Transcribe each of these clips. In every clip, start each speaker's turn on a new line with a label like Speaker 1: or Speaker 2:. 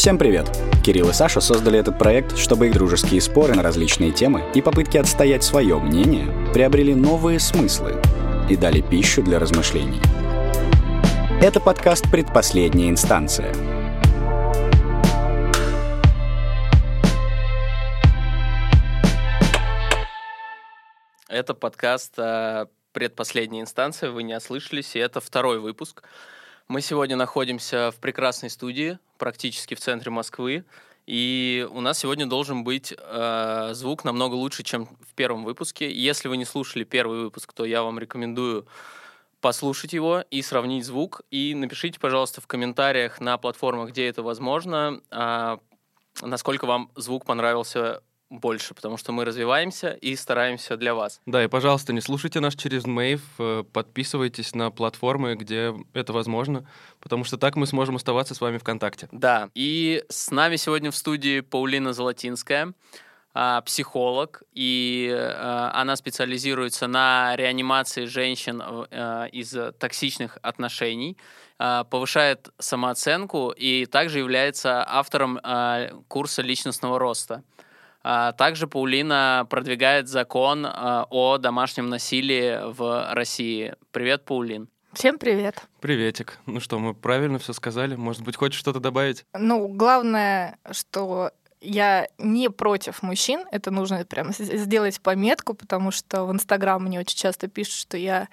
Speaker 1: Всем привет! Кирилл и Саша создали этот проект, чтобы их дружеские споры на различные темы и попытки отстоять свое мнение приобрели новые смыслы и дали пищу для размышлений. Это подкаст «Предпоследняя инстанция».
Speaker 2: Это подкаст э, «Предпоследняя инстанция», вы не ослышались, и это второй выпуск. Мы сегодня находимся в прекрасной студии, практически в центре Москвы. И у нас сегодня должен быть э, звук намного лучше, чем в первом выпуске. Если вы не слушали первый выпуск, то я вам рекомендую послушать его и сравнить звук. И напишите, пожалуйста, в комментариях на платформах, где это возможно, э, насколько вам звук понравился больше, потому что мы развиваемся и стараемся для вас.
Speaker 3: Да, и, пожалуйста, не слушайте нас через Мейв, э, подписывайтесь на платформы, где это возможно, потому что так мы сможем оставаться с вами в контакте.
Speaker 2: Да, и с нами сегодня в студии Паулина Золотинская, а, психолог, и э, она специализируется на реанимации женщин э, из токсичных отношений, повышает самооценку и также является автором курса личностного роста. А, также Паулина продвигает закон а, о домашнем насилии в России. Привет, Паулин.
Speaker 4: Всем привет.
Speaker 3: Приветик. Ну что, мы правильно все сказали? Может быть, хочешь что-то добавить?
Speaker 4: Ну, главное, что я не против мужчин, это нужно прям сделать пометку, потому что в Инстаграм мне очень часто пишут, что я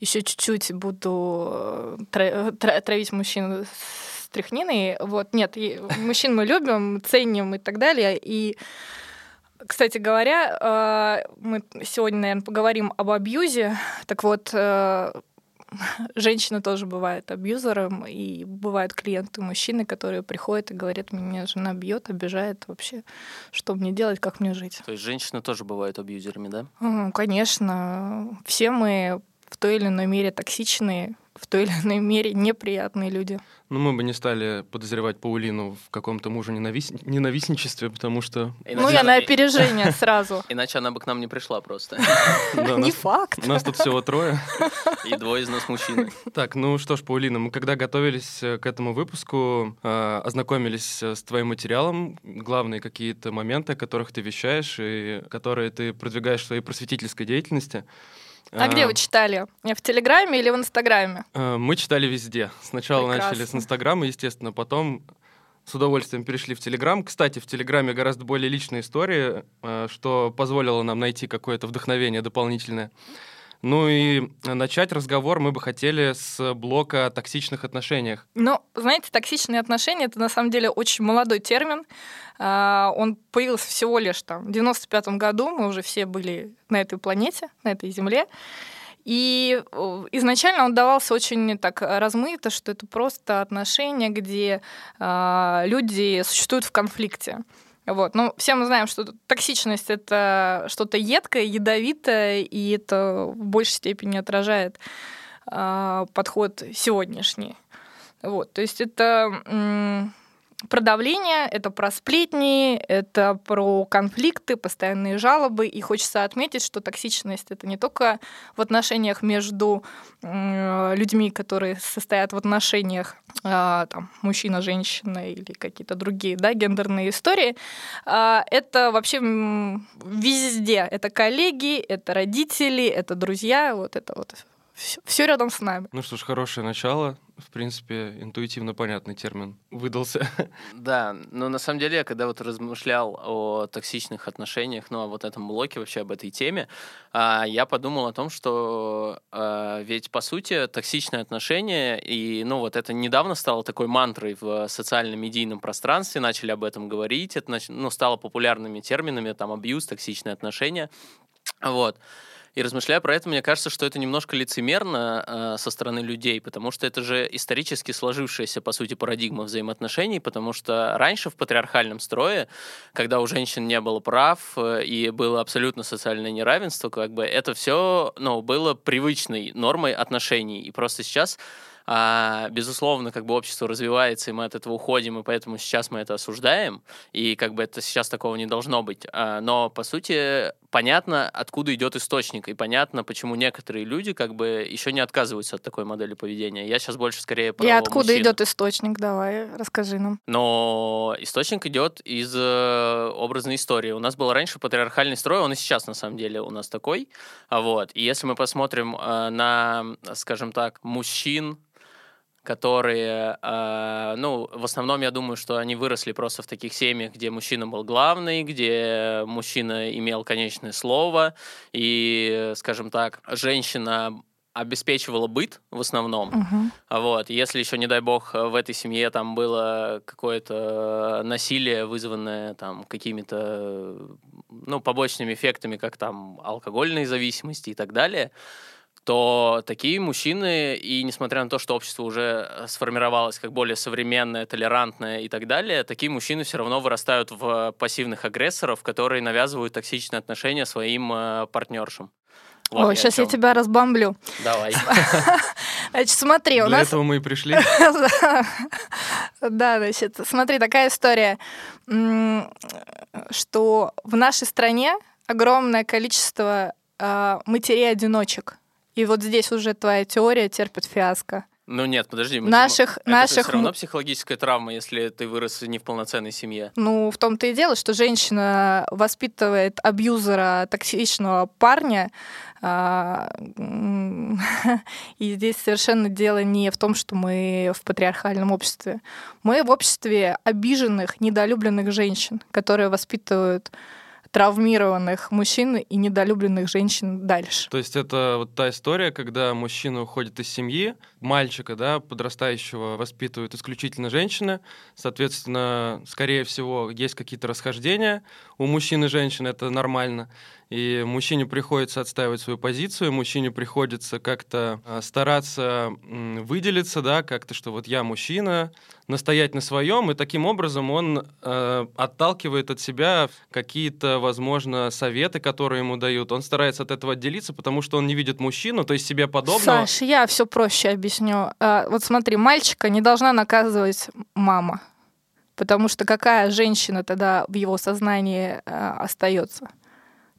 Speaker 4: еще чуть-чуть буду э, травить мужчин с тряхниной. Вот, нет, мужчин мы любим, ценим и так далее, и кстати говоря, э, мы сегодня, наверное, поговорим об абьюзе. Так вот, э, женщины тоже бывают абьюзером, и бывают клиенты мужчины, которые приходят и говорят, меня жена бьет, обижает вообще, что мне делать, как мне жить.
Speaker 2: То есть женщины тоже бывают абьюзерами, да?
Speaker 4: Конечно. Все мы в той или иной мере токсичные, в той или иной мере неприятные люди.
Speaker 3: Ну, мы бы не стали подозревать Паулину в каком-то муже ненавис... ненавистничестве, потому что...
Speaker 4: Иначе ну, я на опережение сразу.
Speaker 2: Иначе она бы к нам не пришла просто.
Speaker 4: Не факт.
Speaker 3: У нас тут всего трое.
Speaker 2: И двое из нас мужчины.
Speaker 3: Так, ну что ж, Паулина, мы когда готовились э, к этому выпуску, э, ознакомились э, с твоим материалом, главные какие-то моменты, о которых ты вещаешь и которые ты продвигаешь в своей просветительской деятельности.
Speaker 4: А, а где вы читали? В Телеграме или в Инстаграме?
Speaker 3: А, мы читали везде. Сначала Прекрасно. начали с Инстаграма, естественно, потом с удовольствием перешли в Телеграм. Кстати, в Телеграме гораздо более личная история, а, что позволило нам найти какое-то вдохновение дополнительное. Ну и начать разговор мы бы хотели с блока о токсичных отношениях.
Speaker 4: Ну, знаете, токсичные отношения — это на самом деле очень молодой термин. А, он появился всего лишь там в 95 году, мы уже все были на этой планете, на этой Земле. И э, изначально он давался очень так размыто, что это просто отношения, где э, люди существуют в конфликте. Вот. Ну, все мы знаем, что токсичность — это что-то едкое, ядовитое, и это в большей степени отражает э, подход сегодняшний. Вот. То есть это про давление, это про сплетни, это про конфликты, постоянные жалобы. И хочется отметить, что токсичность это не только в отношениях между людьми, которые состоят в отношениях э, там, мужчина-женщина или какие-то другие да, гендерные истории. Э, это вообще везде. Это коллеги, это родители, это друзья, вот это вот все рядом с нами.
Speaker 3: Ну что ж, хорошее начало в принципе, интуитивно понятный термин выдался.
Speaker 2: Да, но на самом деле я когда вот размышлял о токсичных отношениях, ну, о вот этом блоке вообще, об этой теме, а, я подумал о том, что а, ведь, по сути, токсичные отношения, и, ну, вот это недавно стало такой мантрой в социально-медийном пространстве, начали об этом говорить, это, ну, стало популярными терминами, там, абьюз, токсичные отношения, вот. И размышляя про это, мне кажется, что это немножко лицемерно э, со стороны людей, потому что это же исторически сложившаяся, по сути, парадигма взаимоотношений, потому что раньше в патриархальном строе, когда у женщин не было прав э, и было абсолютно социальное неравенство, как бы это все ну, было привычной нормой отношений. И просто сейчас а, безусловно, как бы общество развивается, и мы от этого уходим, и поэтому сейчас мы это осуждаем, и как бы это сейчас такого не должно быть. А, но, по сути, понятно, откуда идет источник, и понятно, почему некоторые люди как бы еще не отказываются от такой модели поведения. Я сейчас больше скорее про
Speaker 4: И откуда
Speaker 2: мужчин.
Speaker 4: идет источник? Давай, расскажи нам.
Speaker 2: Но источник идет из э, образной истории. У нас был раньше патриархальный строй, он и сейчас на самом деле у нас такой. Вот. И если мы посмотрим э, на, скажем так, мужчин, которые, э, ну, в основном, я думаю, что они выросли просто в таких семьях, где мужчина был главный, где мужчина имел конечное слово, и, скажем так, женщина обеспечивала быт в основном.
Speaker 4: Угу.
Speaker 2: Вот. Если еще, не дай бог, в этой семье там было какое-то насилие, вызванное там какими-то ну, побочными эффектами, как там алкогольные зависимости и так далее, то такие мужчины, и несмотря на то, что общество уже э, сформировалось как более современное, толерантное и так далее, такие мужчины все равно вырастают в пассивных агрессоров, которые навязывают токсичные отношения своим э, партнершам.
Speaker 4: Вот Ой, сейчас я тебя разбомблю.
Speaker 2: Давай.
Speaker 4: Значит, смотри,
Speaker 3: у
Speaker 4: нас...
Speaker 3: Для этого мы и пришли.
Speaker 4: Да, значит, смотри, такая история, что в нашей стране огромное количество а, матерей-одиночек. И вот здесь уже твоя теория терпит фиаско.
Speaker 2: Ну нет, подожди.
Speaker 4: Мы наших,
Speaker 2: это
Speaker 4: наших...
Speaker 2: все равно психологическая травма, если ты вырос не в полноценной семье.
Speaker 4: Ну, в том-то и дело, что женщина воспитывает абьюзера, токсичного парня, а, и здесь совершенно дело не в том, что мы в патриархальном обществе. Мы в обществе обиженных, недолюбленных женщин, которые воспитывают травмированных мужчин и недолюбленных женщин дальше.
Speaker 3: То есть это вот та история, когда мужчина уходит из семьи, мальчика, да, подрастающего воспитывают исключительно женщины, соответственно, скорее всего, есть какие-то расхождения у мужчин и женщин, это нормально, и мужчине приходится отстаивать свою позицию, мужчине приходится как-то а, стараться выделиться, да, как-то, что вот я мужчина, настоять на своем, и таким образом он э, отталкивает от себя какие-то, возможно, советы, которые ему дают. Он старается от этого отделиться, потому что он не видит мужчину, то есть себе подобного.
Speaker 4: Саш, я все проще объясню. А, вот смотри, мальчика не должна наказывать мама, потому что какая женщина тогда в его сознании э, остается?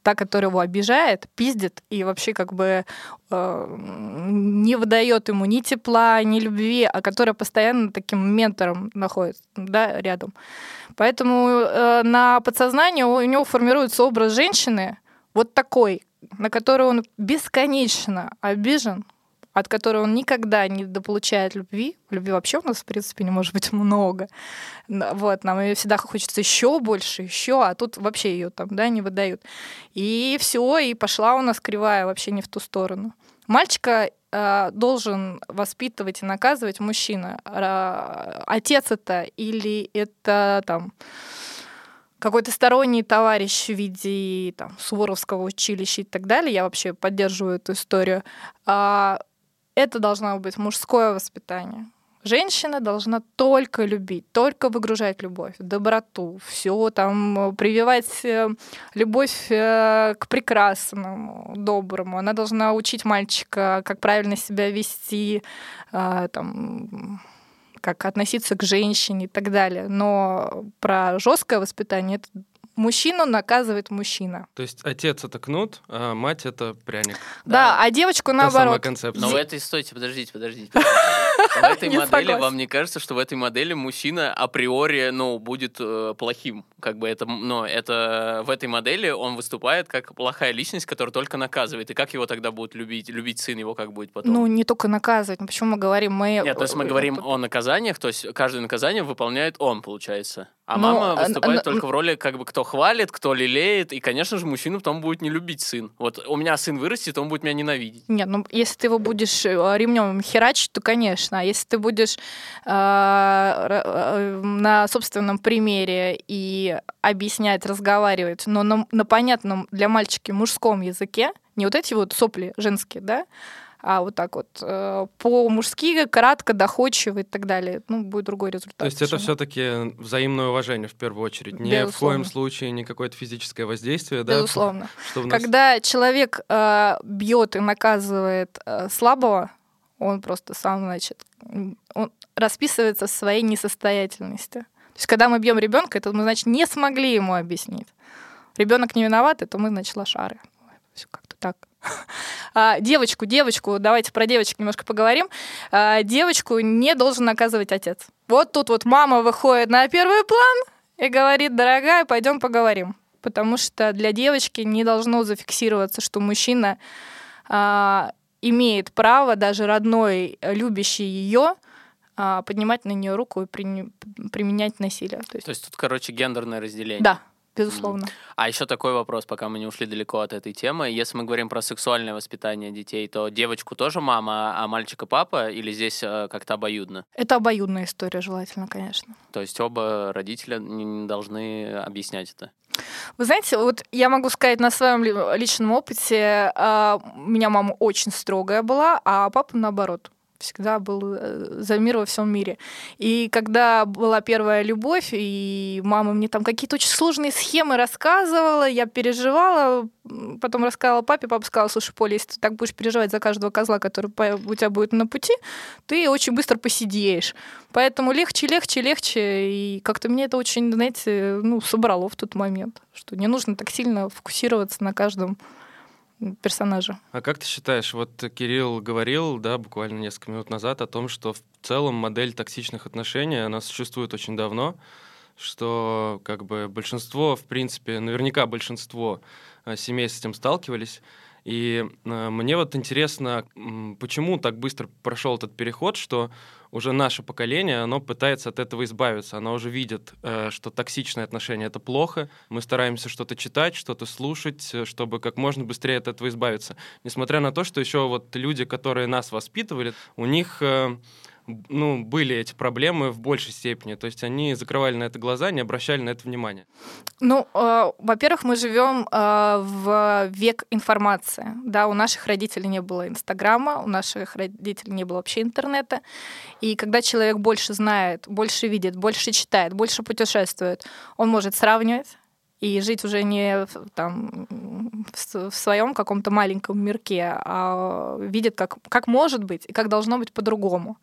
Speaker 4: Та, которая его обижает, пиздит и вообще как бы э, не выдает ему ни тепла, ни любви, а которая постоянно таким ментором находится да, рядом. Поэтому э, на подсознании у него формируется образ женщины вот такой, на которую он бесконечно обижен, от которой он никогда не дополучает любви. Любви вообще у нас, в принципе, не может быть много. Вот, нам ее всегда хочется еще больше, еще, а тут вообще ее там, да, не выдают. И все, и пошла у нас кривая вообще не в ту сторону. Мальчика э, должен воспитывать и наказывать мужчина. Э, отец это или это там какой-то сторонний товарищ в виде там, Суворовского училища и так далее, я вообще поддерживаю эту историю, а, это должно быть мужское воспитание. Женщина должна только любить, только выгружать любовь, доброту, все там прививать э, любовь э, к прекрасному, доброму. Она должна учить мальчика, как правильно себя вести, э, там, как относиться к женщине и так далее. Но про жесткое воспитание это Мужчину наказывает мужчина.
Speaker 3: То есть отец это кнут, а мать это пряник.
Speaker 4: Да, да а девочку наоборот.
Speaker 2: Но в этой, стойте, подождите, подождите. В этой модели вам не кажется, что в этой модели мужчина априори, ну, будет э, плохим? Как бы это, но это в этой модели он выступает как плохая личность, которая только наказывает. И как его тогда будут любить? Любить сын его как будет потом?
Speaker 4: Ну, не только наказывать. Почему мы говорим? Мы...
Speaker 2: Нет, то есть мы говорим о наказаниях, то есть каждое наказание выполняет он, получается. А но, мама выступает только в роли, как бы, кто хвалит, кто лелеет, и, конечно же, мужчину потом будет не любить сын. Вот у меня сын вырастет, он будет меня ненавидеть.
Speaker 4: Нет, ну, если ты его будешь э, ремнем херачить, то, конечно. А если ты будешь э, э, на собственном примере и объяснять, разговаривать, но на, на понятном для мальчики мужском языке, не вот эти вот сопли женские, да, а вот так вот э, по-мужски, кратко, доходчиво и так далее, ну, будет другой результат. То
Speaker 3: есть это все-таки взаимное уважение в первую очередь, Безусловно. в коем случае не какое-то физическое воздействие,
Speaker 4: да? Безусловно. Что нас... Когда человек э, бьет и наказывает э, слабого, он просто сам, значит, он расписывается в своей несостоятельности. То есть, когда мы бьем ребенка, это мы, значит, не смогли ему объяснить. Ребенок не виноват, это мы, значит, лошары. Все как-то так. А, девочку, девочку, давайте про девочек немножко поговорим. А, девочку не должен наказывать отец. Вот тут вот мама выходит на первый план и говорит, дорогая, пойдем поговорим. Потому что для девочки не должно зафиксироваться, что мужчина а, имеет право, даже родной, любящий ее, поднимать на нее руку и при, применять насилие.
Speaker 2: То есть... То есть тут, короче, гендерное разделение.
Speaker 4: Да, безусловно.
Speaker 2: А еще такой вопрос, пока мы не ушли далеко от этой темы. Если мы говорим про сексуальное воспитание детей, то девочку тоже мама, а мальчика папа, или здесь э, как-то обоюдно?
Speaker 4: Это обоюдная история, желательно, конечно.
Speaker 2: То есть оба родителя не должны объяснять это?
Speaker 4: Вы знаете, вот я могу сказать на своем личном опыте, а, у меня мама очень строгая была, а папа наоборот всегда был э, за мир во всем мире. И когда была первая любовь, и мама мне там какие-то очень сложные схемы рассказывала, я переживала, потом рассказала папе, папа сказал, слушай, Поля, если ты так будешь переживать за каждого козла, который у тебя будет на пути, ты очень быстро посидеешь. Поэтому легче, легче, легче. И как-то мне это очень, знаете, ну, собрало в тот момент, что не нужно так сильно фокусироваться на каждом персонажа.
Speaker 3: А как ты считаешь, вот Кирилл говорил, да, буквально несколько минут назад о том, что в целом модель токсичных отношений, она существует очень давно, что как бы большинство, в принципе, наверняка большинство э, семей с этим сталкивались, и э, мне вот интересно, почему так быстро прошел этот переход, что уже наше поколение, оно пытается от этого избавиться. Оно уже видит, э, что токсичные отношения — это плохо. Мы стараемся что-то читать, что-то слушать, э, чтобы как можно быстрее от этого избавиться. Несмотря на то, что еще вот люди, которые нас воспитывали, у них... ну, были эти проблемы в большей степени. То есть они закрывали на это глаза, не обращали на это внимания.
Speaker 4: Ну, э, во-первых, мы живем э, в век информации. Да, у наших родителей не было Инстаграма, у наших родителей не было вообще интернета. И когда человек больше знает, больше видит, больше читает, больше путешествует, он может сравнивать и жить уже не там, в своем каком-то маленьком мирке, а видит, как, как может быть и как должно быть по-другому.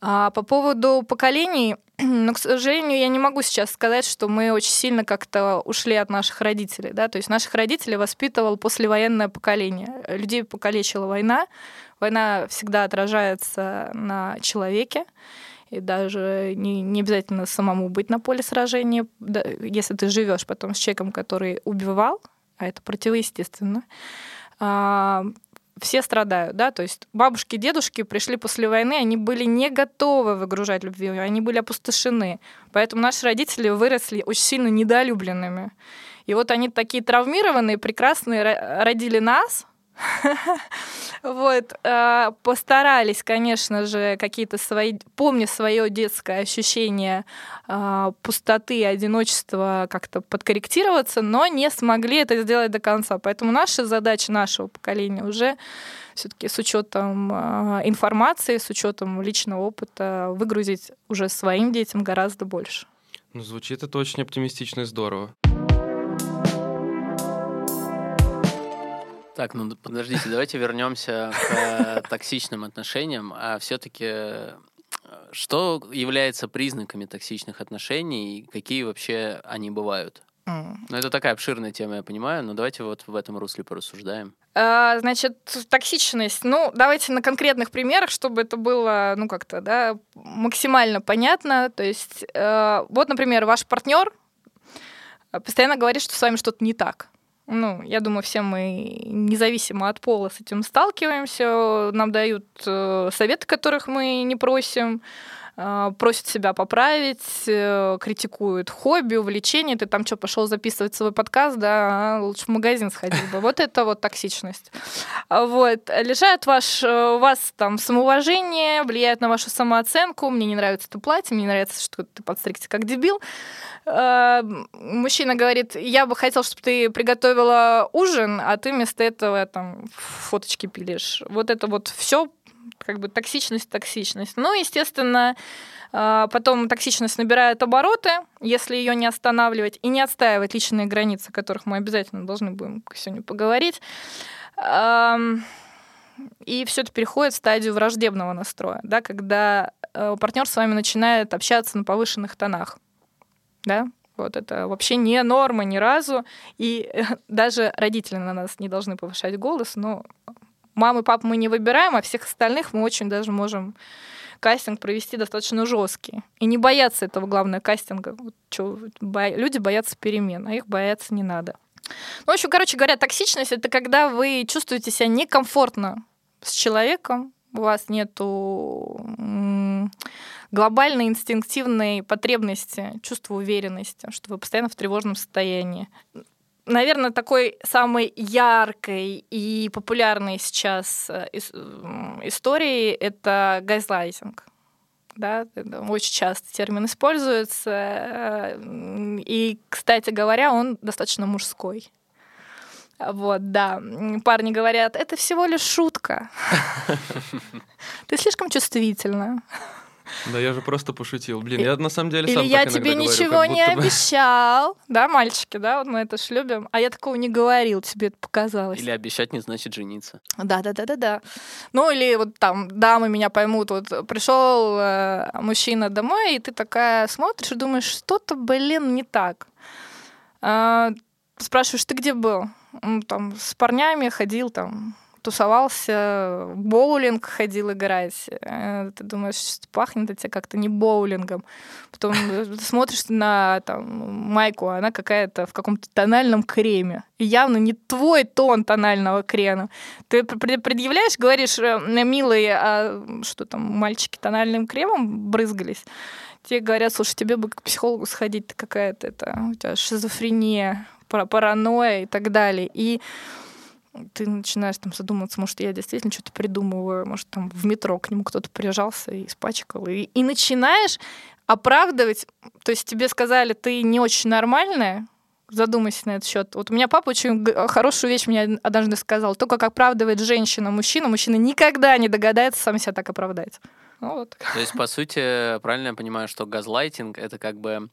Speaker 4: А по поводу поколений, но, к сожалению, я не могу сейчас сказать, что мы очень сильно как-то ушли от наших родителей. Да? То есть наших родителей воспитывал послевоенное поколение. Людей покалечила война. Война всегда отражается на человеке. И даже не, не обязательно самому быть на поле сражения, да, если ты живешь потом с человеком, который убивал, а это противоестественно, а, все страдают, да, то есть бабушки, дедушки пришли после войны, они были не готовы выгружать любви, они были опустошены, поэтому наши родители выросли очень сильно недолюбленными. И вот они такие травмированные, прекрасные, родили нас, Вот, э, постарались, конечно же, какие-то свои, помня свое детское ощущение э, пустоты и одиночества, как-то подкорректироваться, но не смогли это сделать до конца. Поэтому наша задача нашего поколения уже все-таки с учетом э, информации, с учетом личного опыта выгрузить уже своим детям гораздо больше.
Speaker 3: Ну, звучит это очень оптимистично и здорово.
Speaker 2: Так, ну подождите, давайте вернемся к токсичным отношениям. А все-таки что является признаками токсичных отношений и какие вообще они бывают? Mm. Ну, это такая обширная тема, я понимаю, но давайте вот в этом русле порассуждаем.
Speaker 4: А, значит, токсичность. Ну, давайте на конкретных примерах, чтобы это было, ну, как-то, да, максимально понятно. То есть, э, вот, например, ваш партнер постоянно говорит, что с вами что-то не так. Ну, я думаю, все мы независимо от пола с этим сталкиваемся. Нам дают э, советы, которых мы не просим. А, просят себя поправить, э, критикуют хобби, увлечение. Ты там что, пошел записывать свой подкаст, да, а, лучше в магазин сходил бы. Вот это вот токсичность. А вот. Лишает ваш, э, вас там самоуважение, влияет на вашу самооценку. Мне не нравится это платье, мне не нравится, что ты подстригся как дебил. Мужчина говорит, я бы хотел, чтобы ты приготовила ужин, а ты вместо этого там фоточки пилишь. Вот это вот все как бы токсичность, токсичность. Ну, естественно, а, потом токсичность набирает обороты, если ее не останавливать и не отстаивать личные границы, о которых мы обязательно должны будем сегодня поговорить. и все это переходит в стадию враждебного настроя, да, когда э, партнер с вами начинает общаться на повышенных тонах. Да? Вот это вообще не норма ни разу. И э, даже родители на нас не должны повышать голос, но мамы и папу мы не выбираем, а всех остальных мы очень даже можем кастинг провести достаточно жесткий. И не бояться этого, главное, кастинга. Вот, чё, бо... Люди боятся перемен, а их бояться не надо. Ну, в общем, короче говоря, токсичность — это когда вы чувствуете себя некомфортно с человеком, у вас нету глобальной инстинктивной потребности, чувства уверенности, что вы постоянно в тревожном состоянии. Наверное, такой самой яркой и популярной сейчас э, историей это газлайтинг. Да, очень часто термин используется. Э, и, кстати говоря, он достаточно мужской. Вот, да. Парни говорят, это всего лишь шутка. Ты слишком чувствительна.
Speaker 3: Да я же просто пошутил. Блин, я на самом деле
Speaker 4: сам
Speaker 3: Или
Speaker 4: я тебе ничего не обещал. Да, мальчики, да, вот мы это ж любим. А я такого не говорил, тебе это показалось.
Speaker 2: Или обещать не значит жениться.
Speaker 4: Да, да, да, да, да. Ну или вот там дамы меня поймут, вот пришел э, мужчина домой, и ты такая смотришь и думаешь, что-то, блин, не так. Э, спрашиваешь, ты где был? Ну, там с парнями ходил там тусовался, боулинг ходил играть. Э, ты думаешь, пахнет это как-то не боулингом. Потом смотришь на там, майку, она какая-то в каком-то тональном креме. И явно не твой тон тонального крема. Ты предъявляешь, говоришь, э, милый, а что там, мальчики тональным кремом брызгались? Тебе говорят, слушай, тебе бы к психологу сходить, ты какая-то это, у тебя шизофрения, паранойя и так далее. И ты начинаешь там задумываться, может, я действительно что-то придумываю, может, там в метро к нему кто-то приезжался и испачкал. И, и начинаешь оправдывать, то есть тебе сказали, ты не очень нормальная, задумайся на этот счет. Вот у меня папа очень хорошую вещь мне однажды сказал. То, как оправдывает женщина мужчина, мужчина никогда не догадается сам себя так оправдать. Ну, вот.
Speaker 2: То есть, по сути, правильно я понимаю, что газлайтинг — это как бы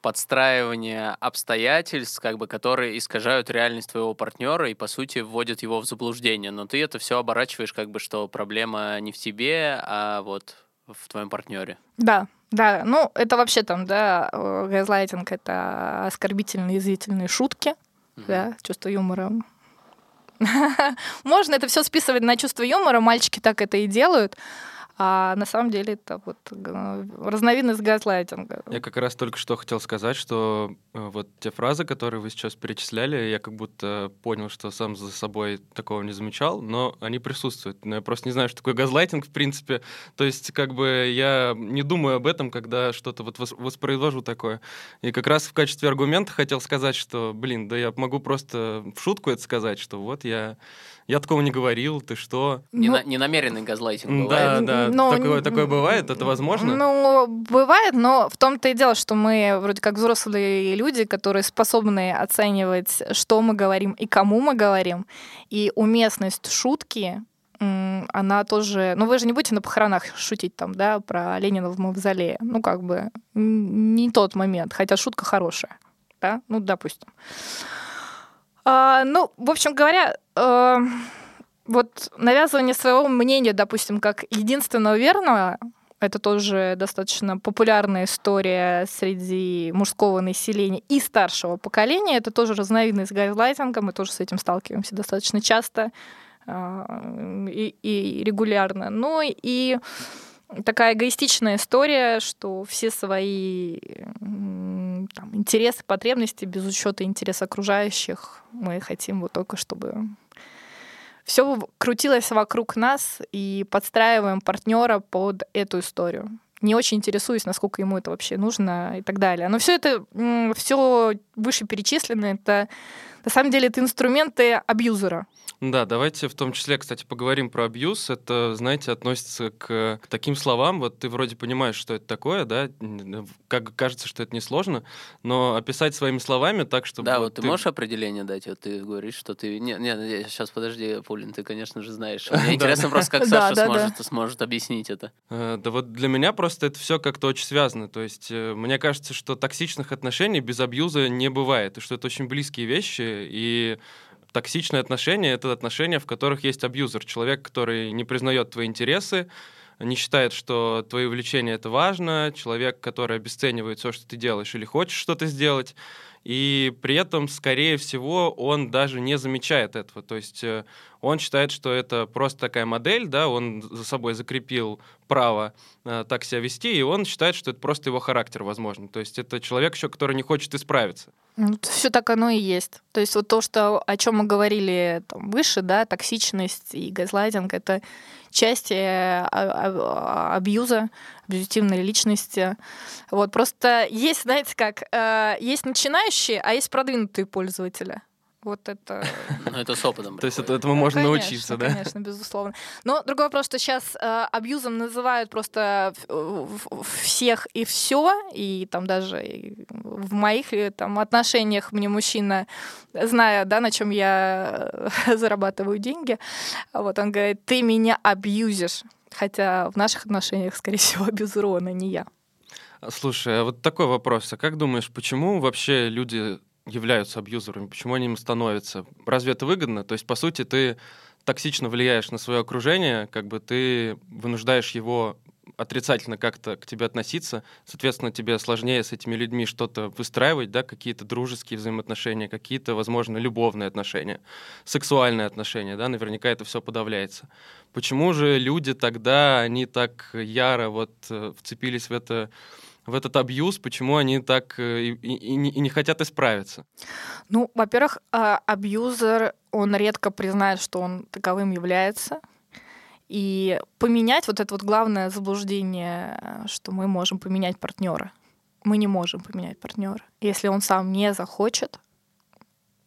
Speaker 2: подстраивание обстоятельств, как бы, которые искажают реальность твоего партнера и, по сути, вводят его в заблуждение. Но ты это все оборачиваешь, как бы, что проблема не в тебе, а вот в твоем партнере.
Speaker 4: Да, да. Ну, это вообще там, да, газлайтинг — это оскорбительные, язвительные шутки, mm-hmm. да, чувство юмора. Можно это все списывать на чувство юмора, мальчики так это и делают. А на самом деле это вот разновидность газлайтинга.
Speaker 3: Я как раз только что хотел сказать, что э, вот те фразы, которые вы сейчас перечисляли, я как будто понял, что сам за собой такого не замечал, но они присутствуют. Но я просто не знаю, что такое газлайтинг, в принципе. То есть как бы я не думаю об этом, когда что-то вот воспроизвожу такое. И как раз в качестве аргумента хотел сказать, что, блин, да я могу просто в шутку это сказать, что вот я я такого не говорил, ты что?
Speaker 2: Не ну, Ненамеренный газлайтинг
Speaker 3: бывает. Да, да, но, такое, такое бывает, это возможно?
Speaker 4: Ну, бывает, но в том-то и дело, что мы вроде как взрослые люди, которые способны оценивать, что мы говорим и кому мы говорим, и уместность шутки она тоже... Ну, вы же не будете на похоронах шутить там, да, про Ленина в мавзолее. Ну, как бы не тот момент, хотя шутка хорошая, да, ну, допустим. А, ну, в общем говоря, э, вот навязывание своего мнения, допустим, как единственного верного, это тоже достаточно популярная история среди мужского населения и старшего поколения. Это тоже разновидность газлайтинга, мы тоже с этим сталкиваемся достаточно часто э, и, и регулярно. Ну и такая эгоистичная история, что все свои там, интересы, потребности без учета интереса окружающих мы хотим вот только чтобы все крутилось вокруг нас и подстраиваем партнера под эту историю. Не очень интересуюсь, насколько ему это вообще нужно и так далее. Но все это, все вышеперечисленное, это на самом деле это инструменты абьюзера.
Speaker 3: Да, давайте в том числе, кстати, поговорим про абьюз. Это, знаете, относится к, к таким словам. Вот ты вроде понимаешь, что это такое, да? Как кажется, что это несложно, но описать своими словами так, чтобы...
Speaker 2: Да, вот ты, ты можешь определение дать? Вот ты говоришь, что ты... Нет, нет, сейчас подожди, Пулин, ты, конечно же, знаешь. Мне интересно просто, как Саша сможет, сможет объяснить это.
Speaker 3: Э, да вот для меня просто это все как-то очень связано. То есть э, мне кажется, что токсичных отношений без абьюза не бывает, и что это очень близкие вещи, и токсичные отношения — это отношения, в которых есть абьюзер, человек, который не признает твои интересы, не считает, что твои увлечения — это важно, человек, который обесценивает все, что ты делаешь или хочешь что-то сделать, и при этом, скорее всего, он даже не замечает этого. То есть э, он считает, что это просто такая модель, да, он за собой закрепил право э, так себя вести, и он считает, что это просто его характер, возможно. То есть это человек еще, который не хочет исправиться.
Speaker 4: Ну, все так оно и есть. То есть вот то, что, о чем мы говорили там, выше, да, токсичность и газлайтинг, это части э, абьюза, абьюзивной личности. Вот просто есть, знаете как, э, есть начинающие, а есть продвинутые пользователи. Вот это...
Speaker 2: Ну, это с опытом.
Speaker 3: То есть этому можно научиться, да?
Speaker 4: Конечно, безусловно. Но другой вопрос, что сейчас э, абьюзом называют просто всех и все, и там даже в моих э, там отношениях мне мужчина, зная, да, на чем я зарабатываю деньги, вот он говорит, ты меня абьюзишь. Хотя в наших отношениях, скорее всего, абьюзер а не я.
Speaker 3: Слушай, а вот такой вопрос. А как думаешь, почему вообще люди являются абьюзерами, почему они им становятся. Разве это выгодно? То есть, по сути, ты токсично влияешь на свое окружение, как бы ты вынуждаешь его отрицательно как-то к тебе относиться, соответственно, тебе сложнее с этими людьми что-то выстраивать, да, какие-то дружеские взаимоотношения, какие-то, возможно, любовные отношения, сексуальные отношения, да, наверняка это все подавляется. Почему же люди тогда, они так яро вот э, вцепились в это в этот абьюз, почему они так э, и, и, и, не, хотят исправиться?
Speaker 4: Ну, во-первых, а, абьюзер, он редко признает, что он таковым является. И поменять вот это вот главное заблуждение, что мы можем поменять партнера. Мы не можем поменять партнера. Если он сам не захочет,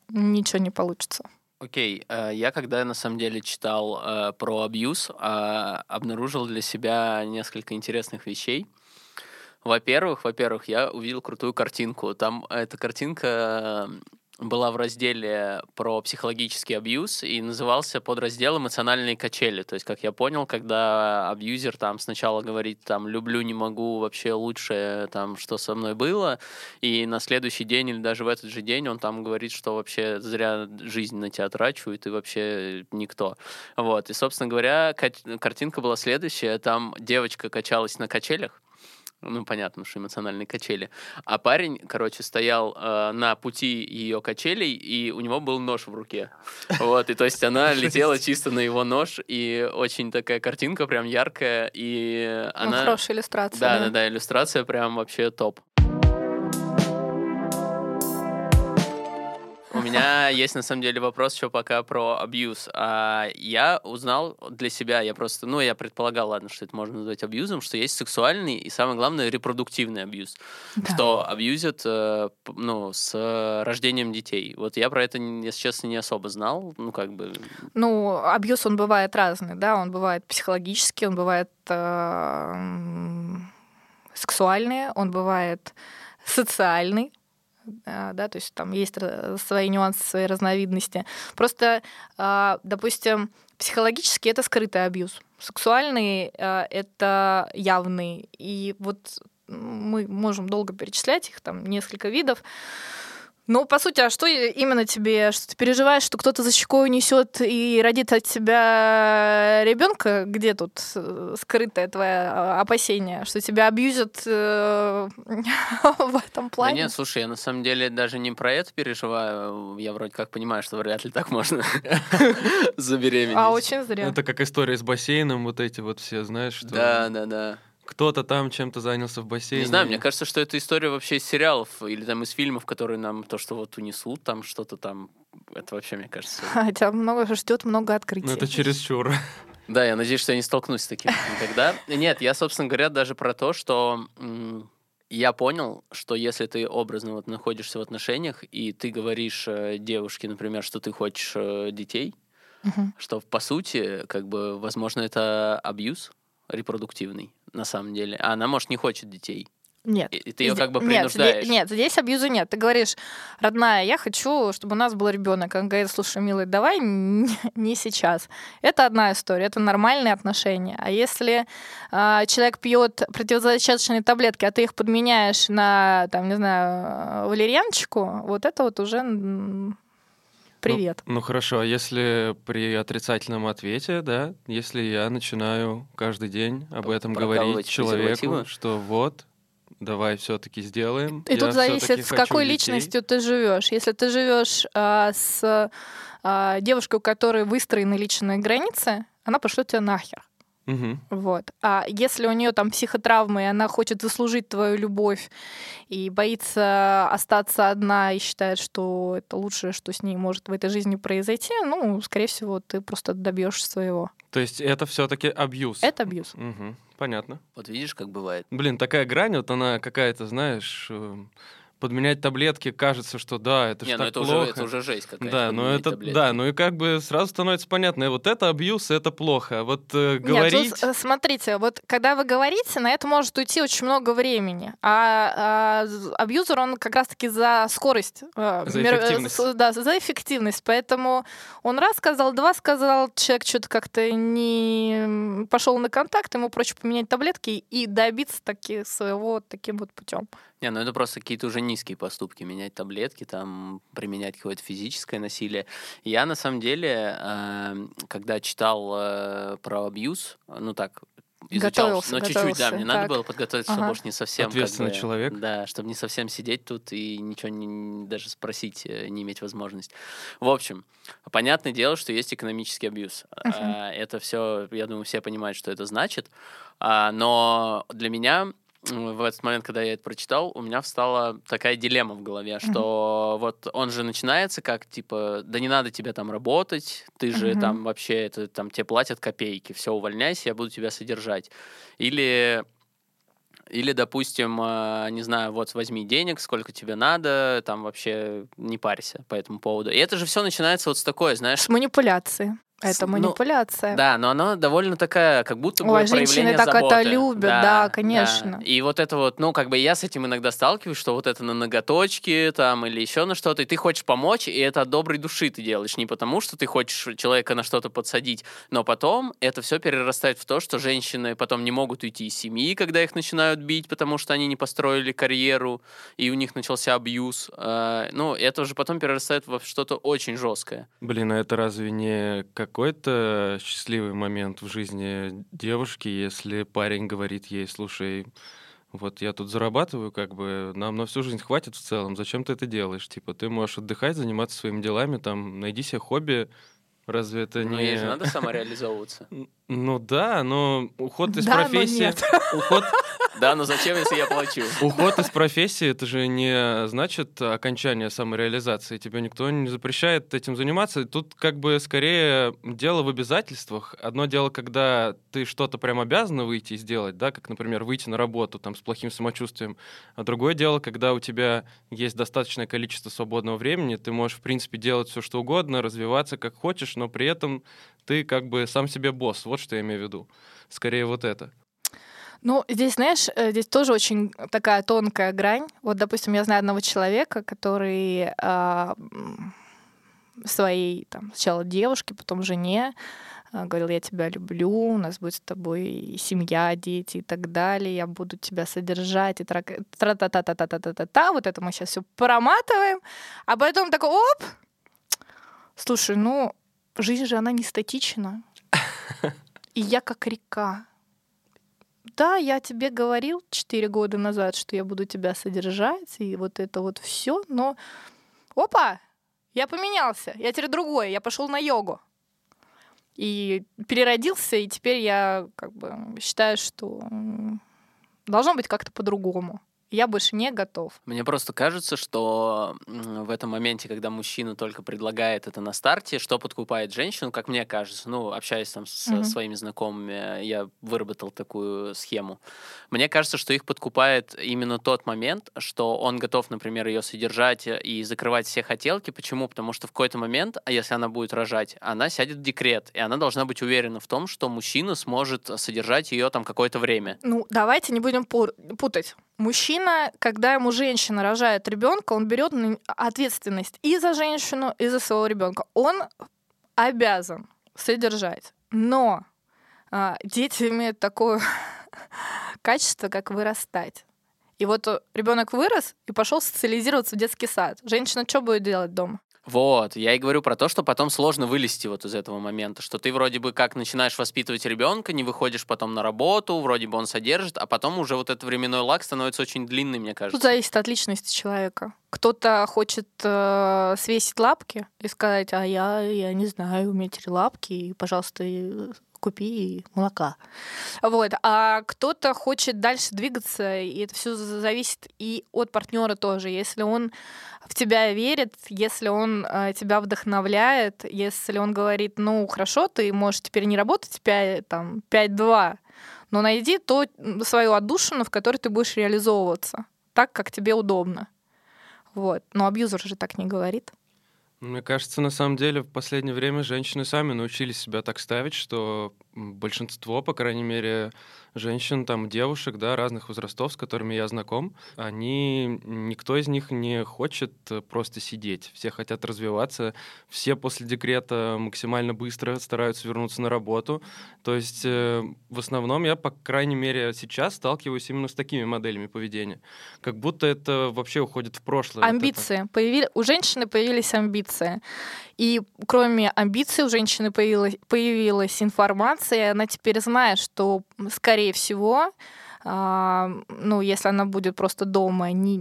Speaker 4: ничего не получится.
Speaker 2: Окей, okay. Э, я когда на самом деле читал э, про абьюз, обнаружил для себя несколько интересных вещей. Во-первых, во-первых, я увидел крутую картинку. Там эта картинка была в разделе про психологический абьюз и назывался подраздел «Эмоциональные качели». То есть, как я понял, когда абьюзер там сначала говорит там «люблю, не могу, вообще лучше, там, что со мной было», и на следующий день или даже в этот же день он там говорит, что вообще зря жизнь на тебя трачу, и ты вообще никто. Вот. И, собственно говоря, картинка была следующая. Там девочка качалась на качелях, ну, понятно, что эмоциональные качели. А парень, короче, стоял э, на пути ее качелей, и у него был нож в руке. Вот, и то есть она летела чисто на его нож, и очень такая картинка прям яркая, и ну, она...
Speaker 4: Ну, хорошая иллюстрация.
Speaker 2: Да, да, да, да, иллюстрация прям вообще топ. У меня есть на самом деле вопрос еще пока про абьюз. А, я узнал для себя, я просто, ну, я предполагал, ладно, что это можно назвать абьюзом, что есть сексуальный и, самое главное, репродуктивный абьюз. Да. Что абьюзят, э, ну, с рождением детей. Вот я про это, если честно, не особо знал, ну, как бы...
Speaker 4: Ну, абьюз, он бывает разный, да, он бывает психологический, он бывает э, сексуальный, он бывает социальный, да, то есть там есть свои нюансы, свои разновидности. Просто, а, допустим, психологически это скрытый абьюз, сексуальный а, это явный. И вот мы можем долго перечислять их, там несколько видов. Ну, по сути, а что именно тебе, что ты переживаешь, что кто-то за щекой несет и родит от тебя ребенка? Где тут э, скрытое твое а, опасение, что тебя абьюзят э, в этом плане?
Speaker 2: Да нет, слушай, я на самом деле даже не про это переживаю. Я вроде как понимаю, что вряд ли так можно забеременеть.
Speaker 4: А очень зря.
Speaker 3: Это как история с бассейном, вот эти вот все, знаешь, что...
Speaker 2: Да, да, да
Speaker 3: кто-то там чем-то занялся в бассейне.
Speaker 2: Не знаю, мне кажется, что это история вообще из сериалов или там из фильмов, которые нам то, что вот унесут, там что-то там. Это вообще, мне кажется.
Speaker 4: Хотя много ждет много открытий.
Speaker 3: Ну, это чересчур.
Speaker 2: Да, я надеюсь, что я не столкнусь с таким никогда. Нет, я, собственно говоря, даже про то, что я понял, что если ты образно вот находишься в отношениях, и ты говоришь э, девушке, например, что ты хочешь э, детей, угу. что по сути, как бы, возможно, это абьюз репродуктивный на самом деле. А она, может, не хочет детей.
Speaker 4: Нет.
Speaker 2: И ты ее как бы принуждаешь.
Speaker 4: Нет, нет, здесь абьюза нет. Ты говоришь, родная, я хочу, чтобы у нас был ребенок. Он говорит, слушай, милый, давай не сейчас. Это одна история, это нормальные отношения. А если э, человек пьет противозачаточные таблетки, а ты их подменяешь на, там, не знаю, валерьяночку, вот это вот уже Привет.
Speaker 3: Ну, ну хорошо, а если при отрицательном ответе, да, если я начинаю каждый день об этом говорить человеку, что вот, давай все-таки сделаем.
Speaker 4: И тут зависит, с какой детей. личностью ты живешь. Если ты живешь а, с а, девушкой, у которой выстроены личные границы, она пошлет тебя нахер.
Speaker 3: Угу.
Speaker 4: Вот. А если у нее там психотравмы, и она хочет заслужить твою любовь и боится остаться одна и считает, что это лучшее, что с ней может в этой жизни произойти, ну, скорее всего, ты просто добьешься своего.
Speaker 3: То есть это все-таки абьюз.
Speaker 4: Это абьюз.
Speaker 3: Угу. Понятно.
Speaker 2: Вот видишь, как бывает.
Speaker 3: Блин, такая грань, вот она какая-то, знаешь, эм, подменять таблетки, кажется, что да, это же так
Speaker 2: это
Speaker 3: плохо.
Speaker 2: Уже, это уже жесть какая-то.
Speaker 3: Да, но это, таблетки. да, ну и как бы сразу становится понятно, вот это абьюз, это плохо. Вот э, говорить... Нет,
Speaker 4: ну, смотрите, вот когда вы говорите, на это может уйти очень много времени. А, а абьюзер, он как раз-таки за скорость.
Speaker 3: Э, за мер... эффективность.
Speaker 4: Да, за эффективность. Поэтому он раз сказал, два сказал, человек что-то как-то не пошел на контакт, ему проще поменять таблетки и добиться таки своего таким вот путем.
Speaker 2: Не, ну это просто какие-то уже низкие поступки, менять таблетки, там, применять какое-то физическое насилие. Я, на самом деле, э, когда читал э, про абьюз, ну так, изучал,
Speaker 4: готовился,
Speaker 2: но чуть-чуть, да, мне так. надо было подготовиться, ага. чтобы больше не совсем...
Speaker 3: Ответственный
Speaker 2: как бы,
Speaker 3: человек.
Speaker 2: Да, чтобы не совсем сидеть тут и ничего не, даже спросить э, не иметь возможность. В общем, понятное дело, что есть экономический абьюз. Uh-huh. Это все, я думаю, все понимают, что это значит. А, но для меня в этот момент, когда я это прочитал, у меня встала такая дилемма в голове, что mm-hmm. вот он же начинается как типа, да не надо тебе там работать, ты же mm-hmm. там вообще это там тебе платят копейки, все увольняйся, я буду тебя содержать, или или, допустим, а, не знаю, вот возьми денег, сколько тебе надо, там вообще не парься по этому поводу. И это же все начинается вот с такой, знаешь... С
Speaker 4: манипуляции. Это ну, манипуляция.
Speaker 2: Ну, да, но она довольно такая, как будто бы
Speaker 4: Ой, женщины так заботы. это любят, да, да конечно.
Speaker 2: Да. И вот это вот, ну, как бы я с этим иногда сталкиваюсь, что вот это на ноготочки там или еще на что-то, и ты хочешь помочь, и это от доброй души ты делаешь, не потому, что ты хочешь человека на что-то подсадить, но потом это все перерастает в то, что женщины потом не могут уйти из семьи, когда их начинают бить, потому что они не построили карьеру, и у них начался абьюз. А, ну, это уже потом перерастает во что-то очень жесткое.
Speaker 3: Блин, а это разве не как какой-то счастливый момент в жизни девушки, если парень говорит ей, слушай, вот я тут зарабатываю, как бы нам на всю жизнь хватит в целом, зачем ты это делаешь? Типа, ты можешь отдыхать, заниматься своими делами, там, найди себе хобби, Разве это
Speaker 2: ну,
Speaker 3: не...
Speaker 2: ей же надо самореализовываться.
Speaker 3: Ну да, но уход из профессии... Уход...
Speaker 2: Да, но зачем, если я плачу?
Speaker 3: Уход из профессии, это же не значит окончание самореализации. Тебе никто не запрещает этим заниматься. Тут как бы скорее дело в обязательствах. Одно дело, когда ты что-то прям обязана выйти и сделать, да, как, например, выйти на работу там с плохим самочувствием. А другое дело, когда у тебя есть достаточное количество свободного времени, ты можешь, в принципе, делать все, что угодно, развиваться как хочешь, но при этом ты как бы сам себе босс. Вот что я имею в виду. Скорее вот это.
Speaker 4: Ну, здесь, знаешь, э, здесь тоже очень такая тонкая грань. Вот, допустим, я знаю одного человека, который э, своей там, сначала девушке, потом жене э, говорил, я тебя люблю, у нас будет с тобой семья, дети и так далее, я буду тебя содержать, и тра-та-та-та-та-та-та-та, вот это мы сейчас все проматываем, а потом такой, оп, слушай, ну, жизнь же, она не статична. И я как река. Да, я тебе говорил четыре года назад, что я буду тебя содержать, и вот это вот все, но опа, я поменялся, я теперь другой, я пошел на йогу. И переродился, и теперь я как бы считаю, что должно быть как-то по-другому я больше не готов.
Speaker 2: Мне просто кажется, что в этом моменте, когда мужчина только предлагает это на старте, что подкупает женщину, как мне кажется, ну, общаясь там со mm-hmm. своими знакомыми, я выработал такую схему. Мне кажется, что их подкупает именно тот момент, что он готов, например, ее содержать и закрывать все хотелки. Почему? Потому что в какой-то момент, а если она будет рожать, она сядет в декрет, и она должна быть уверена в том, что мужчина сможет содержать ее там какое-то время.
Speaker 4: Ну, давайте не будем путать. Мужчина, когда ему женщина рожает ребенка, он берет ответственность и за женщину, и за своего ребенка. Он обязан содержать. Но а, дети имеют такое качество, как вырастать. И вот ребенок вырос и пошел социализироваться в детский сад. Женщина что будет делать дома?
Speaker 2: Вот, я и говорю про то, что потом сложно вылезти вот из этого момента, что ты вроде бы как начинаешь воспитывать ребенка, не выходишь потом на работу, вроде бы он содержит, а потом уже вот этот временной лак становится очень длинный, мне кажется.
Speaker 4: Тут зависит от личности человека. Кто-то хочет э, свесить лапки и сказать, а я, я не знаю, у меня лапки, и, пожалуйста, купи молока. Вот. А кто-то хочет дальше двигаться, и это все зависит и от партнера тоже. Если он в тебя верит, если он э, тебя вдохновляет, если он говорит, ну хорошо, ты можешь теперь не работать 5, там, 5-2, но найди то, свою отдушину, в которой ты будешь реализовываться так, как тебе удобно. Вот. Но абьюзер же так не говорит.
Speaker 3: Мне кажется, на самом деле в последнее время женщины сами научились себя так ставить, что большинство, по крайней мере, женщин, там, девушек, да, разных возрастов, с которыми я знаком, они, никто из них не хочет э, просто сидеть. Все хотят развиваться, все после декрета максимально быстро стараются вернуться на работу. То есть э, в основном я, по крайней мере, сейчас сталкиваюсь именно с такими моделями поведения. Как будто это вообще уходит в прошлое.
Speaker 4: Амбиции. Вот Появи... У женщины появились амбиции. И кроме амбиций у женщины появилась, появилась информация, она теперь знает, что, скорее всего, а, ну, если она будет просто дома не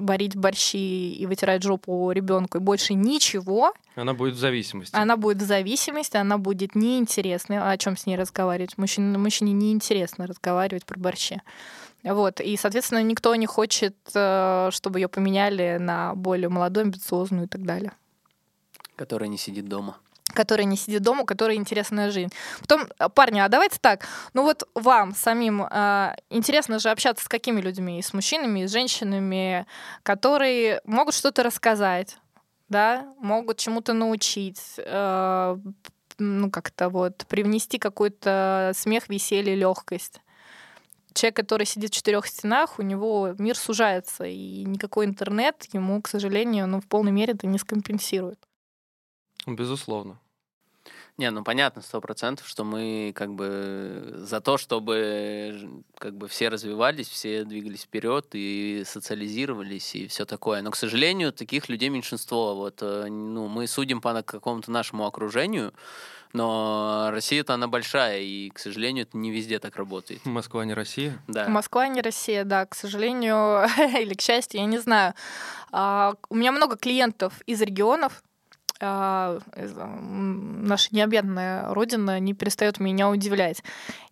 Speaker 4: варить борщи и вытирать жопу ребенку и больше ничего,
Speaker 3: она будет в зависимости.
Speaker 4: Она будет в зависимости, она будет неинтересна. О чем с ней разговаривать? Мужчине, мужчине неинтересно разговаривать про борщи. Вот. И, соответственно, никто не хочет, э, чтобы ее поменяли на более молодую, амбициозную и так далее.
Speaker 2: Которая не сидит дома
Speaker 4: который не сидит дома, у которой интересная жизнь. Потом, э, парни, а давайте так. Ну вот вам самим э, интересно же общаться с какими людьми? И с мужчинами, и с женщинами, которые могут что-то рассказать, да, могут чему-то научить, э, ну как-то вот привнести какой-то смех, веселье, легкость. Человек, который сидит в четырех стенах, у него мир сужается, и никакой интернет ему, к сожалению, ну, в полной мере это не скомпенсирует.
Speaker 3: Безусловно.
Speaker 2: Не, ну понятно, сто процентов, что мы как бы за то, чтобы как бы все развивались, все двигались вперед и социализировались и все такое. Но, к сожалению, таких людей меньшинство. Вот, э, ну, мы судим по какому-то нашему окружению, но Россия-то она большая, и, к сожалению, это не везде так работает.
Speaker 3: Москва не Россия?
Speaker 2: Да.
Speaker 4: Москва не Россия, да, к сожалению, или к счастью, я не знаю. А, у меня много клиентов из регионов, наша необъятная родина не перестает меня удивлять.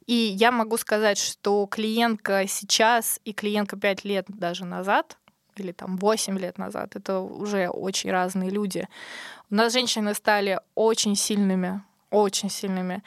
Speaker 4: И я могу сказать, что клиентка сейчас и клиентка 5 лет даже назад, или там 8 лет назад, это уже очень разные люди. У нас женщины стали очень сильными, очень сильными.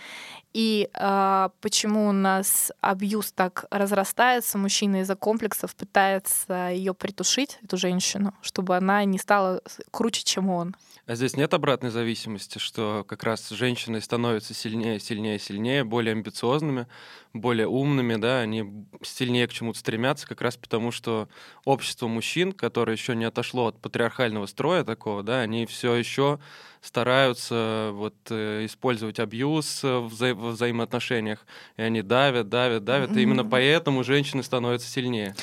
Speaker 4: И э, почему у нас абьюз так разрастается, мужчина из-за комплексов пытается ее притушить, эту женщину, чтобы она не стала круче, чем он.
Speaker 3: А здесь нет обратной зависимости, что как раз женщины становятся сильнее, сильнее, сильнее, более амбициозными, более умными, да, они сильнее к чему-то стремятся, как раз потому, что общество мужчин, которое еще не отошло от патриархального строя такого, да, они все еще стараются вот э, использовать абьюз в вза в взаимоотношениях, и они давят, давят, давят, и именно поэтому женщины становятся сильнее.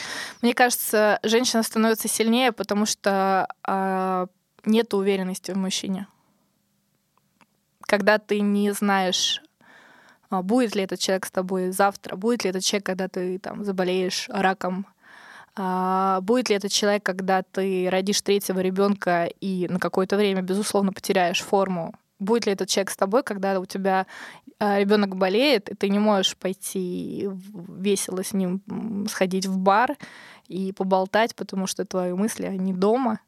Speaker 4: Мне кажется, женщина становится сильнее, потому что э, нет уверенности в мужчине. Когда ты не знаешь, а, будет ли этот человек с тобой завтра, будет ли этот человек, когда ты там заболеешь раком, а, будет ли этот человек, когда ты родишь третьего ребенка и на какое-то время, безусловно, потеряешь форму, будет ли этот человек с тобой, когда у тебя ребенок болеет, и ты не можешь пойти весело с ним сходить в бар и поболтать, потому что твои мысли, они дома,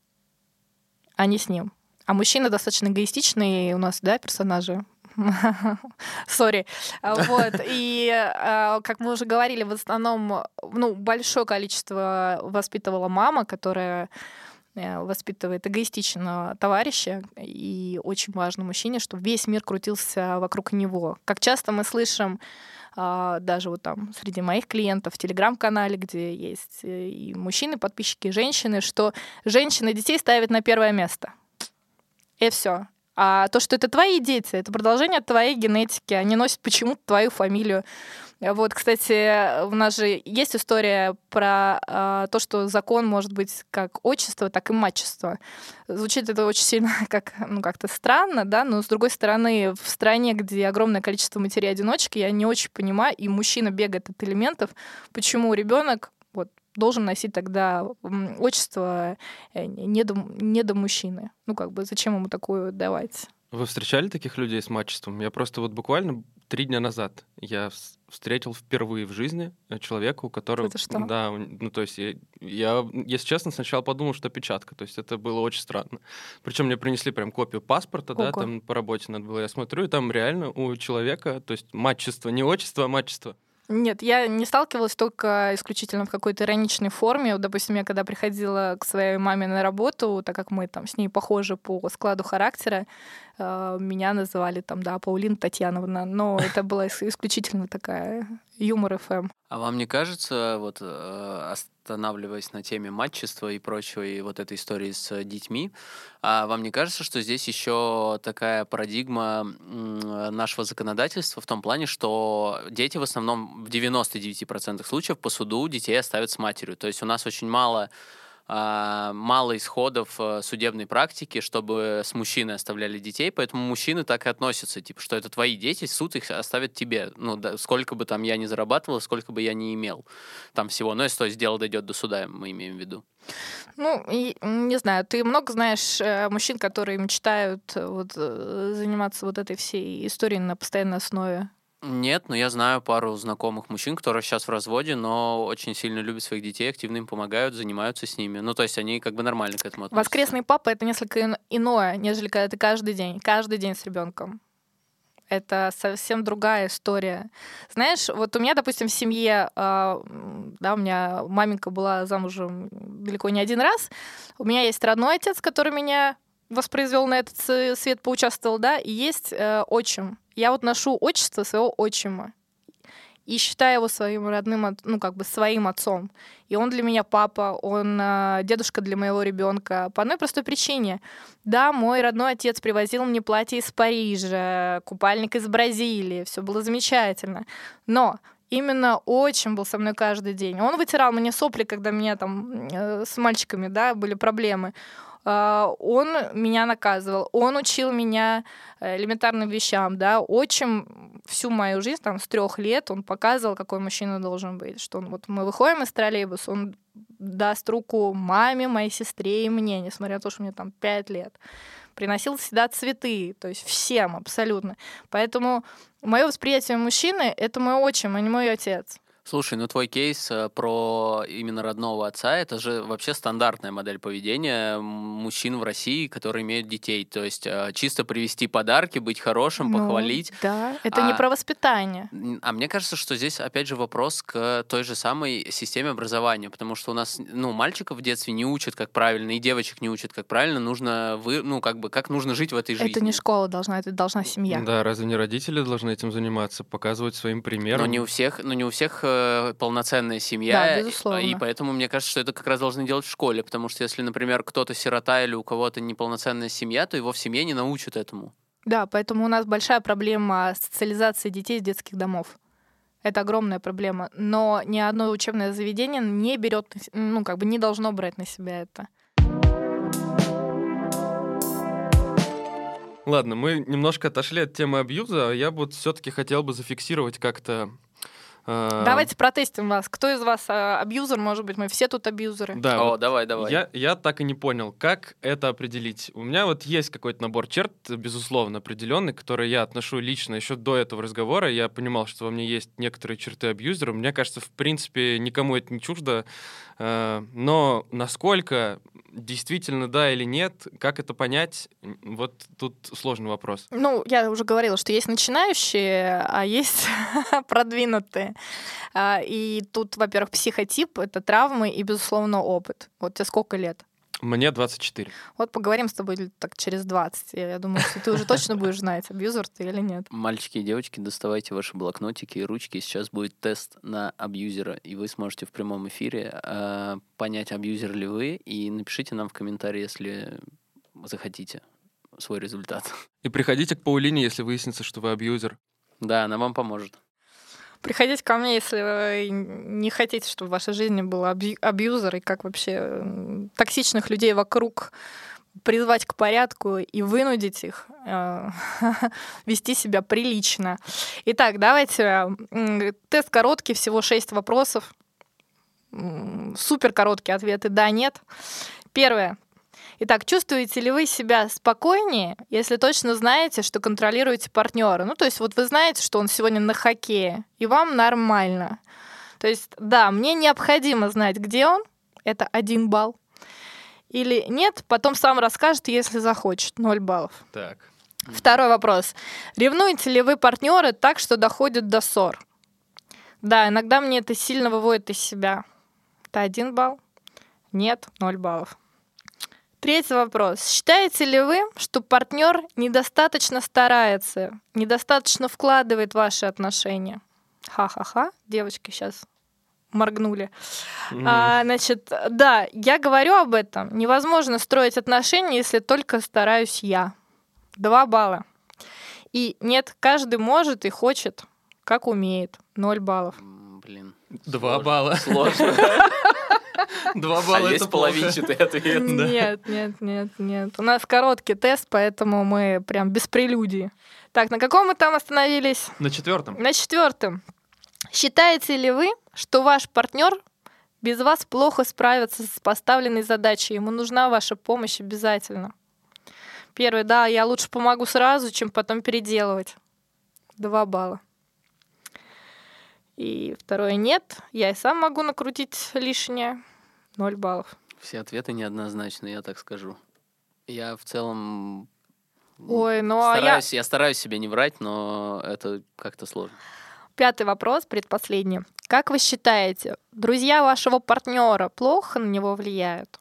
Speaker 4: а не с ним. А мужчины достаточно эгоистичные у нас, да, персонажи. Сори. Вот. И, а, как мы уже говорили, в основном ну, большое количество воспитывала мама, которая воспитывает эгоистичного товарища, и очень важно мужчине, чтобы весь мир крутился вокруг него. Как часто мы слышим а, даже вот там среди моих клиентов в телеграм-канале, где есть э, и мужчины, подписчики, и женщины, что женщины детей ставят на первое место. И все. А то, что это твои дети, это продолжение твоей генетики, они носят почему-то твою фамилию. Вот, кстати, у нас же есть история про э, то, что закон может быть как отчество, так и мачество. Звучит это очень сильно как, ну, как-то странно, да, но с другой стороны, в стране, где огромное количество матерей-одиночек, я не очень понимаю, и мужчина бегает от элементов, почему ребенок вот должен носить тогда отчество э, не до, не до мужчины. Ну, как бы, зачем ему такое давать?
Speaker 3: Вы встречали таких людей с мачеством? Я просто вот буквально три дня назад я встретил впервые в жизни э, человека, у которого...
Speaker 4: Это что?
Speaker 3: Да, ну то есть я, я, если честно, сначала подумал, что печатка, то есть это было очень странно. Причем мне принесли прям копию паспорта, Ого. да, там по работе надо было, я смотрю, и там реально у человека, то есть матчество, не отчество, а матчество.
Speaker 4: Нет, я не сталкивалась только исключительно в какой-то ироничной форме. Допустим, я когда приходила к своей маме на работу, так как мы там с ней похожи по складу характера, э, меня называли там, да, Паулина Татьяновна, но это была исключительно такая юмор ФМ.
Speaker 2: А вам не кажется, вот э, останавливаясь на теме матчества и прочего, и вот этой истории с детьми, а вам не кажется, что здесь еще такая парадигма нашего законодательства в том плане, что дети в основном в 99% случаев по суду детей оставят с матерью. То есть у нас очень мало мало исходов э, судебной практики, чтобы с мужчиной оставляли детей, поэтому мужчины так и относятся, типа, что это твои дети, суд их оставит тебе. Ну, да, сколько бы там я ни зарабатывал, сколько бы я ни имел там всего. Но если то есть дело дойдет до суда, мы имеем в виду.
Speaker 4: Ну, не знаю, ты много знаешь э, мужчин, которые мечтают э, вот, заниматься вот этой всей историей на постоянной основе?
Speaker 2: Нет, но я знаю пару знакомых мужчин, которые сейчас в разводе, но очень сильно любят своих детей, активно им помогают, занимаются с ними. Ну, то есть они как бы нормально к этому относятся.
Speaker 4: Воскресный папа — это несколько иное, нежели когда ты каждый день, каждый день с ребенком. Это совсем другая история. Знаешь, вот у меня, допустим, в семье, э, да, у меня маменька была замужем далеко не один раз. У меня есть родной отец, который меня воспроизвел на этот свет, поучаствовал, да, и есть э, отчим. Я вот ношу отчество своего отчима и считаю его своим родным, ну, как бы своим отцом. И он для меня папа, он э, дедушка для моего ребенка. По одной простой причине. Да, мой родной отец привозил мне платье из Парижа, купальник из Бразилии, все было замечательно. Но именно отчим был со мной каждый день. Он вытирал мне сопли, когда меня там э, с мальчиками, да, были проблемы. А, он меня наказывал, он учил меня э, элементарным вещам, да, отчим всю мою жизнь, там, с трех лет он показывал, какой мужчина должен быть, что он, вот мы выходим из троллейбуса, он даст руку маме, моей сестре и мне, несмотря на то, что мне там пять лет. Приносил всегда цветы, то есть всем абсолютно. Поэтому мое восприятие мужчины — это мой отчим, а не мой отец.
Speaker 2: Слушай, ну твой кейс э, про именно родного отца, это же вообще стандартная модель поведения мужчин в России, которые имеют детей. То есть э, чисто привести подарки, быть хорошим, ну, похвалить.
Speaker 4: Да, это а, не про воспитание.
Speaker 2: А мне кажется, что здесь опять же вопрос к той же самой системе образования, потому что у нас, ну, мальчиков в детстве не учат, как правильно, и девочек не учат, как правильно нужно, вы, ну, как бы, как нужно жить в этой жизни.
Speaker 4: Это не школа должна, это должна семья.
Speaker 3: Да, разве не родители должны этим заниматься, показывать своим примером?
Speaker 2: Но не у всех, но не у всех э, полноценная семья.
Speaker 4: Да, безусловно.
Speaker 2: И поэтому мне кажется, что это как раз должны делать в школе, потому что если, например, кто-то сирота или у кого-то неполноценная семья, то его в семье не научат этому.
Speaker 4: Да, поэтому у нас большая проблема социализации детей из детских домов. Это огромная проблема. Но ни одно учебное заведение не берет, ну, как бы не должно брать на себя это.
Speaker 3: Ладно, мы немножко отошли от темы абьюза. Я бы вот все-таки хотел бы зафиксировать как-то
Speaker 4: Давайте протестим вас. Кто из вас а, абьюзер? Может быть, мы все тут абьюзеры.
Speaker 2: Да. О, вот давай, давай.
Speaker 3: Я, я так и не понял, как это определить. У меня вот есть какой-то набор черт, безусловно, определенный, которые я отношу лично еще до этого разговора. Я понимал, что во мне есть некоторые черты абьюзера. Мне кажется, в принципе, никому это не чуждо. А, но насколько действительно да или нет, как это понять, вот тут сложный вопрос.
Speaker 4: Ну, я уже говорила, что есть начинающие, а есть продвинутые. А, и тут, во-первых, психотип — это травмы и, безусловно, опыт. Вот тебе сколько лет?
Speaker 3: Мне 24.
Speaker 4: Вот поговорим с тобой так через 20. Я думаю, что ты уже точно будешь знать, абьюзер ты или нет.
Speaker 2: Мальчики и девочки, доставайте ваши блокнотики и ручки. Сейчас будет тест на абьюзера, и вы сможете в прямом эфире э, понять, абьюзер ли вы, и напишите нам в комментарии, если захотите. свой результат.
Speaker 3: И приходите к Паулине, если выяснится, что вы абьюзер.
Speaker 2: Да, она вам поможет.
Speaker 4: Приходите ко мне, если вы не хотите, чтобы в вашей жизни был абью- абьюзер, и как вообще токсичных людей вокруг призвать к порядку и вынудить их э, вести себя прилично. Итак, давайте тест короткий, всего шесть вопросов. Супер короткие ответы да, нет. Первое. Итак, чувствуете ли вы себя спокойнее, если точно знаете, что контролируете партнера? Ну, то есть вот вы знаете, что он сегодня на хоккее, и вам нормально. То есть, да, мне необходимо знать, где он, это один балл. Или нет, потом сам расскажет, если захочет, ноль баллов.
Speaker 3: Так.
Speaker 4: Второй вопрос. Ревнуете ли вы партнеры так, что доходит до ссор? Да, иногда мне это сильно выводит из себя. Это один балл. Нет, ноль баллов. Третий вопрос. Считаете ли вы, что партнер недостаточно старается, недостаточно вкладывает в ваши отношения? Ха-ха-ха, девочки сейчас моргнули. Mm. А, значит, да, я говорю об этом. Невозможно строить отношения, если только стараюсь я. Два балла. И нет, каждый может и хочет, как умеет. Ноль баллов.
Speaker 2: Блин.
Speaker 3: Два балла.
Speaker 2: Сложно.
Speaker 3: Два балла
Speaker 2: а есть половинчатый ответ.
Speaker 4: Нет, нет, нет, нет. У нас короткий тест, поэтому мы прям без прелюдии. Так, на каком мы там остановились?
Speaker 3: На четвертом.
Speaker 4: На четвертом. Считаете ли вы, что ваш партнер без вас плохо справится с поставленной задачей? Ему нужна ваша помощь обязательно. Первый, да, я лучше помогу сразу, чем потом переделывать. Два балла. И второе, нет, я и сам могу накрутить лишнее. Ноль баллов.
Speaker 2: Все ответы неоднозначны, я так скажу. Я в целом
Speaker 4: Ой, ну
Speaker 2: стараюсь,
Speaker 4: а я...
Speaker 2: я стараюсь себе не врать, но это как-то сложно.
Speaker 4: Пятый вопрос, предпоследний. Как вы считаете, друзья вашего партнера плохо на него влияют?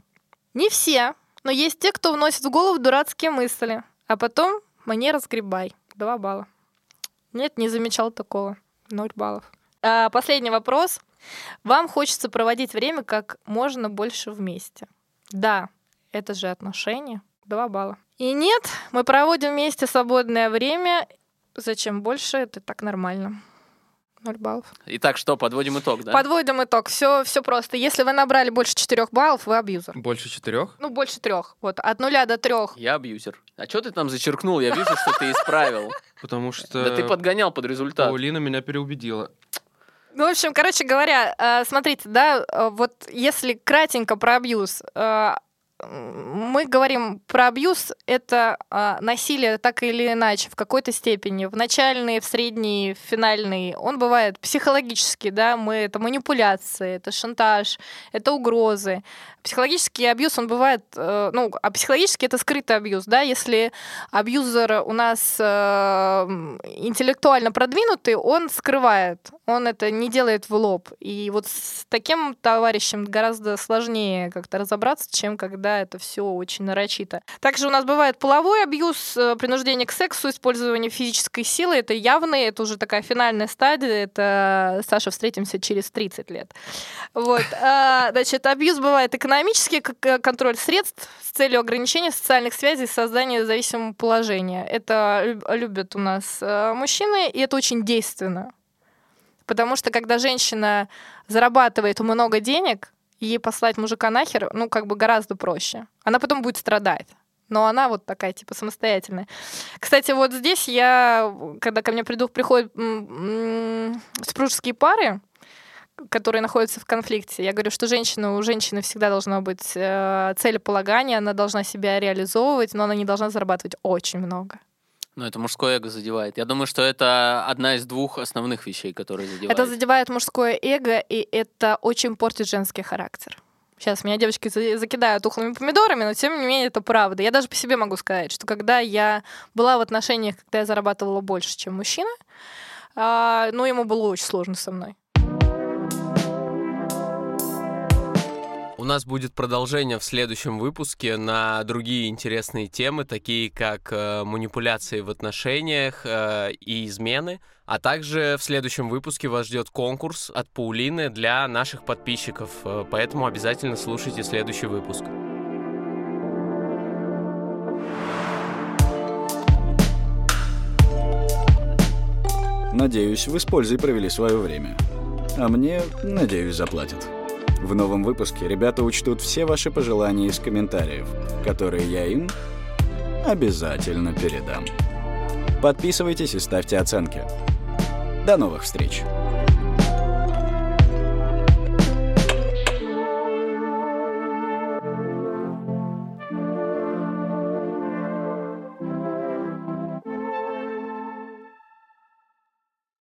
Speaker 4: Не все, но есть те, кто вносит в голову дурацкие мысли, а потом мне разгребай. Два балла. Нет, не замечал такого. Ноль баллов. А, последний вопрос. Вам хочется проводить время как можно больше вместе. Да, это же отношения. Два балла. И нет, мы проводим вместе свободное время. Зачем больше? Это так нормально. Ноль баллов.
Speaker 2: Итак, что, подводим итог, да?
Speaker 4: Подводим итог. Все, все просто. Если вы набрали больше четырех баллов, вы абьюзер.
Speaker 3: Больше четырех?
Speaker 4: Ну, больше трех. Вот, от нуля до трех.
Speaker 2: Я абьюзер. А что ты там зачеркнул? Я вижу, что ты исправил.
Speaker 3: Потому что...
Speaker 2: Да ты подгонял под результат.
Speaker 3: Паулина меня переубедила.
Speaker 4: Ну, в общем, короче говоря, э, смотрите, да, э, вот если кратенько про абьюз, э, мы говорим про абьюз, это насилие так или иначе, в какой-то степени, в начальный, в средний, в финальный. Он бывает психологический, да, мы, это манипуляции, это шантаж, это угрозы. Психологический абьюз, он бывает, э, ну, а психологический это скрытый абьюз, да, если абьюзер у нас э, интеллектуально продвинутый, он скрывает, он это не делает в лоб. И вот с таким товарищем гораздо сложнее как-то разобраться, чем когда это все очень нарочито. Также у нас бывает половой абьюз, э, принуждение к сексу, использование физической силы, это явный, это уже такая финальная стадия, это Саша, встретимся через 30 лет. Вот, а, значит, абьюз бывает экономический, экономический контроль средств с целью ограничения социальных связей и создания зависимого положения. Это любят у нас э, мужчины, и это очень действенно. Потому что когда женщина зарабатывает много денег, ей послать мужика нахер, ну, как бы гораздо проще. Она потом будет страдать. Но она вот такая, типа, самостоятельная. Кстати, вот здесь я, когда ко мне приду, приходят супружеские пары, которые находятся в конфликте. Я говорю, что женщина, у женщины всегда должно быть э, целеполагание, она должна себя реализовывать, но она не должна зарабатывать очень много.
Speaker 2: Ну, это мужское эго задевает. Я думаю, что это одна из двух основных вещей, которые задевают.
Speaker 4: Это задевает мужское эго, и это очень портит женский характер. Сейчас меня девочки закидают ухлыми помидорами, но тем не менее это правда. Я даже по себе могу сказать, что когда я была в отношениях, когда я зарабатывала больше, чем мужчина, а, ну, ему было очень сложно со мной.
Speaker 2: нас будет продолжение в следующем выпуске на другие интересные темы, такие как э, манипуляции в отношениях э, и измены. А также в следующем выпуске вас ждет конкурс от Паулины для наших подписчиков, э, поэтому обязательно слушайте следующий выпуск.
Speaker 1: Надеюсь, вы с пользой провели свое время. А мне, надеюсь, заплатят. В новом выпуске ребята учтут все ваши пожелания из комментариев, которые я им обязательно передам. Подписывайтесь и ставьте оценки. До новых встреч!